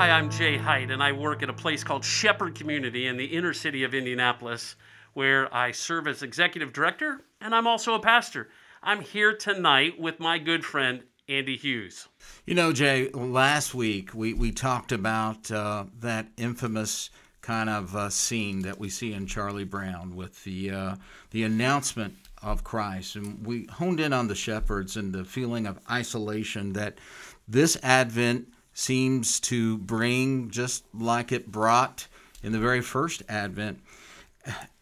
Hi, I'm Jay Height, and I work at a place called Shepherd Community in the inner city of Indianapolis, where I serve as executive director and I'm also a pastor. I'm here tonight with my good friend, Andy Hughes. You know, Jay, last week we, we talked about uh, that infamous kind of uh, scene that we see in Charlie Brown with the, uh, the announcement of Christ. And we honed in on the shepherds and the feeling of isolation that this Advent seems to bring, just like it brought in the very first Advent.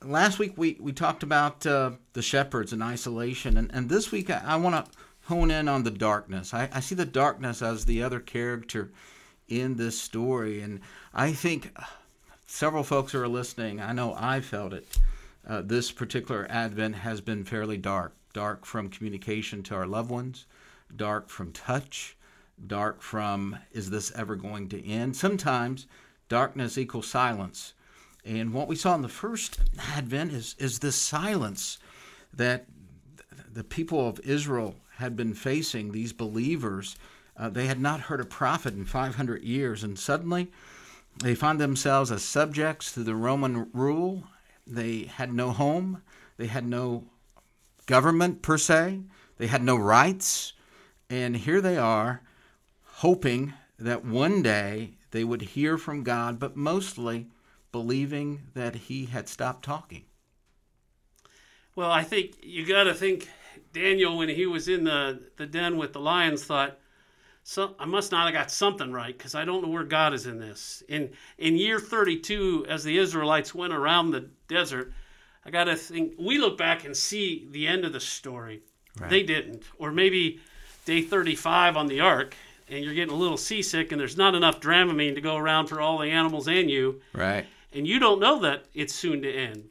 Last week we, we talked about uh, the shepherds and isolation, and, and this week I, I want to hone in on the darkness. I, I see the darkness as the other character in this story, and I think several folks who are listening, I know I felt it. Uh, this particular Advent has been fairly dark dark from communication to our loved ones, dark from touch, dark from is this ever going to end? Sometimes darkness equals silence. And what we saw in the first advent is, is this silence that the people of Israel had been facing, these believers. Uh, they had not heard a prophet in 500 years, and suddenly they find themselves as subjects to the Roman rule. They had no home, they had no government per se, they had no rights. And here they are hoping that one day they would hear from God, but mostly believing that He had stopped talking. Well, I think you got to think Daniel, when he was in the, the den with the lions, thought, so I must not have got something right because I don't know where God is in this. In in year 32, as the Israelites went around the desert, I got to think we look back and see the end of the story. Right. They didn't, or maybe day 35 on the ark, and you're getting a little seasick and there's not enough dramamine to go around for all the animals and you. Right. And you don't know that it's soon to end.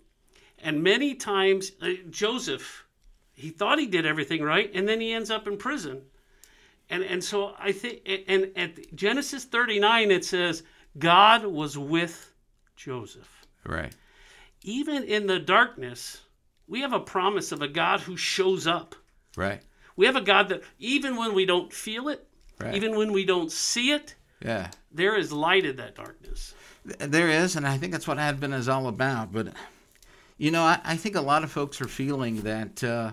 And many times, uh, Joseph, he thought he did everything right, and then he ends up in prison. And, and so I think, and at Genesis 39, it says, God was with Joseph. Right. Even in the darkness, we have a promise of a God who shows up. Right. We have a God that, even when we don't feel it, Right. Even when we don't see it, yeah, there is light in that darkness. There is, and I think that's what Advent is all about. But you know, I, I think a lot of folks are feeling that uh,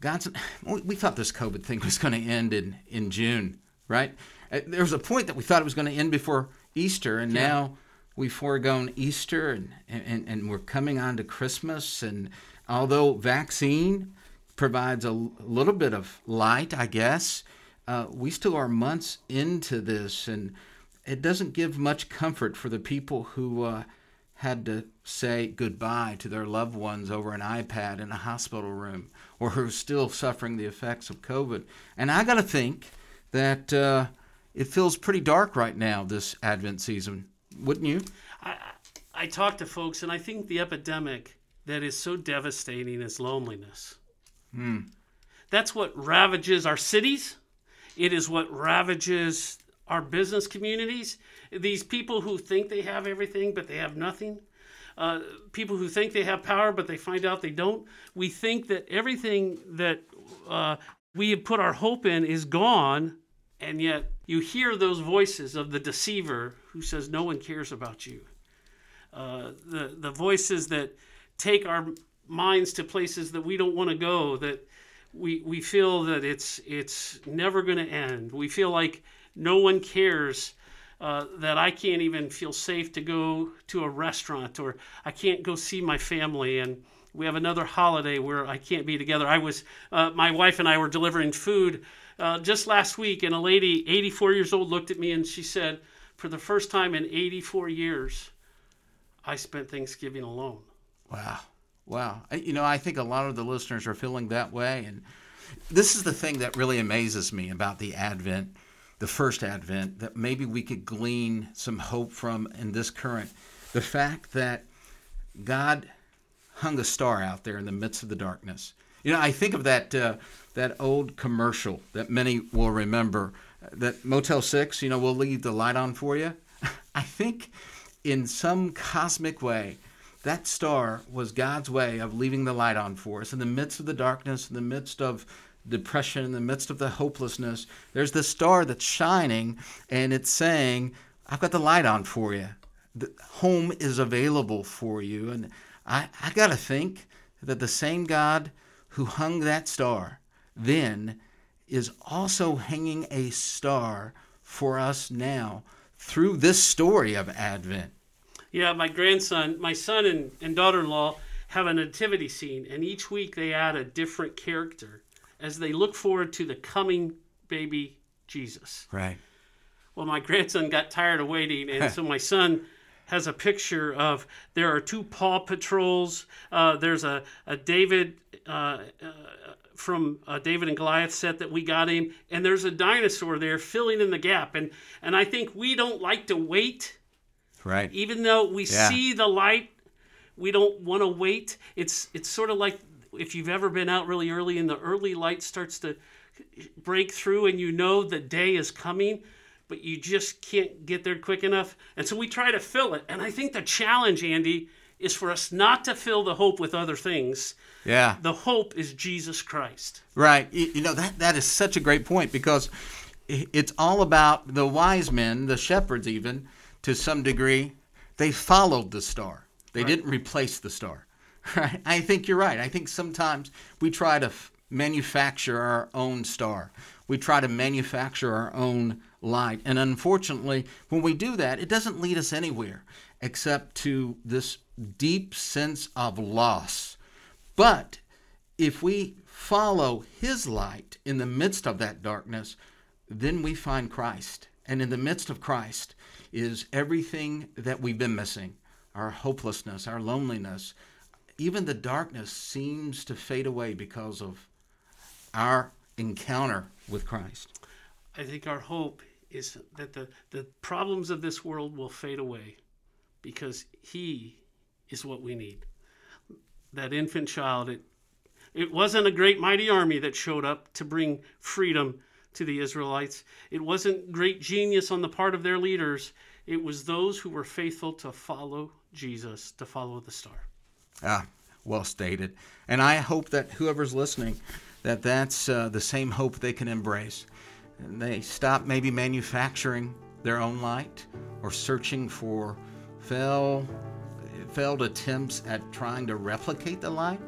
God's. We thought this COVID thing was going to end in in June, right? Uh, there was a point that we thought it was going to end before Easter, and yeah. now we've foregone Easter, and, and and we're coming on to Christmas, and although vaccine provides a little bit of light, I guess uh, we still are months into this, and it doesn't give much comfort for the people who uh, had to say goodbye to their loved ones over an iPad in a hospital room, or who are still suffering the effects of COVID. And I got to think that uh, it feels pretty dark right now this Advent season, wouldn't you? I, I talk to folks, and I think the epidemic that is so devastating is loneliness. Hmm. That's what ravages our cities. It is what ravages our business communities. These people who think they have everything, but they have nothing. Uh, people who think they have power, but they find out they don't. We think that everything that uh, we have put our hope in is gone, and yet you hear those voices of the deceiver who says no one cares about you. Uh, the the voices that take our minds to places that we don't want to go, that we we feel that it's it's never going to end. We feel like no one cares. Uh, that I can't even feel safe to go to a restaurant or I can't go see my family and we have another holiday where I can't be together. I was uh, my wife and I were delivering food uh, just last week and a lady 84 years old looked at me and she said for the first time in 84 years I spent Thanksgiving alone. Wow. Wow. You know, I think a lot of the listeners are feeling that way. And this is the thing that really amazes me about the Advent, the first Advent, that maybe we could glean some hope from in this current. The fact that God hung a star out there in the midst of the darkness. You know, I think of that uh, that old commercial that many will remember. That Motel Six, you know, will leave the light on for you. I think, in some cosmic way, that star was God's way of leaving the light on for us in the midst of the darkness, in the midst of depression, in the midst of the hopelessness. There's this star that's shining and it's saying, I've got the light on for you. The home is available for you. And I, I got to think that the same God who hung that star then is also hanging a star for us now through this story of Advent. Yeah, my grandson, my son and, and daughter in law have a nativity scene, and each week they add a different character as they look forward to the coming baby Jesus. Right. Well, my grandson got tired of waiting, and so my son has a picture of there are two Paw Patrols. Uh, there's a, a David uh, uh, from a David and Goliath set that we got him, and there's a dinosaur there filling in the gap. And and I think we don't like to wait, Right. even though we Yeah. see the light. We don't want to wait. It's it's sort of like if you've ever been out really early and the early light starts to break through and you know the day is coming, but you just can't get there quick enough. And so we try to fill it. And I think the challenge, Andy, is for us not to fill the hope with other things. Yeah. The hope is Jesus Christ. Right. You, you know that that is such a great point because it's all about the wise men, the shepherds, even to some degree. They followed the star. They didn't replace the star. Right. I think you're right. I think sometimes we try to f- manufacture our own star. We try to manufacture our own light, and unfortunately, when we do that, it doesn't lead us anywhere except to this deep sense of loss. But if we follow his light in the midst of that darkness, then we find Christ. And in the midst of Christ is everything that we've been missing our hopelessness, our loneliness. Even the darkness seems to fade away because of our encounter with Christ. I think our hope is that the, the problems of this world will fade away because He is what we need. That infant child, it, it wasn't a great mighty army that showed up to bring freedom to the Israelites. It wasn't great genius on the part of their leaders. It was those who were faithful to follow Jesus, to follow the star. Ah, well stated. And I hope that whoever's listening, that that's uh, the same hope they can embrace. And they stop maybe manufacturing their own light or searching for fail, failed attempts at trying to replicate the light,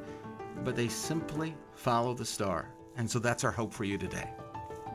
but they simply follow the star. And so that's our hope for you today.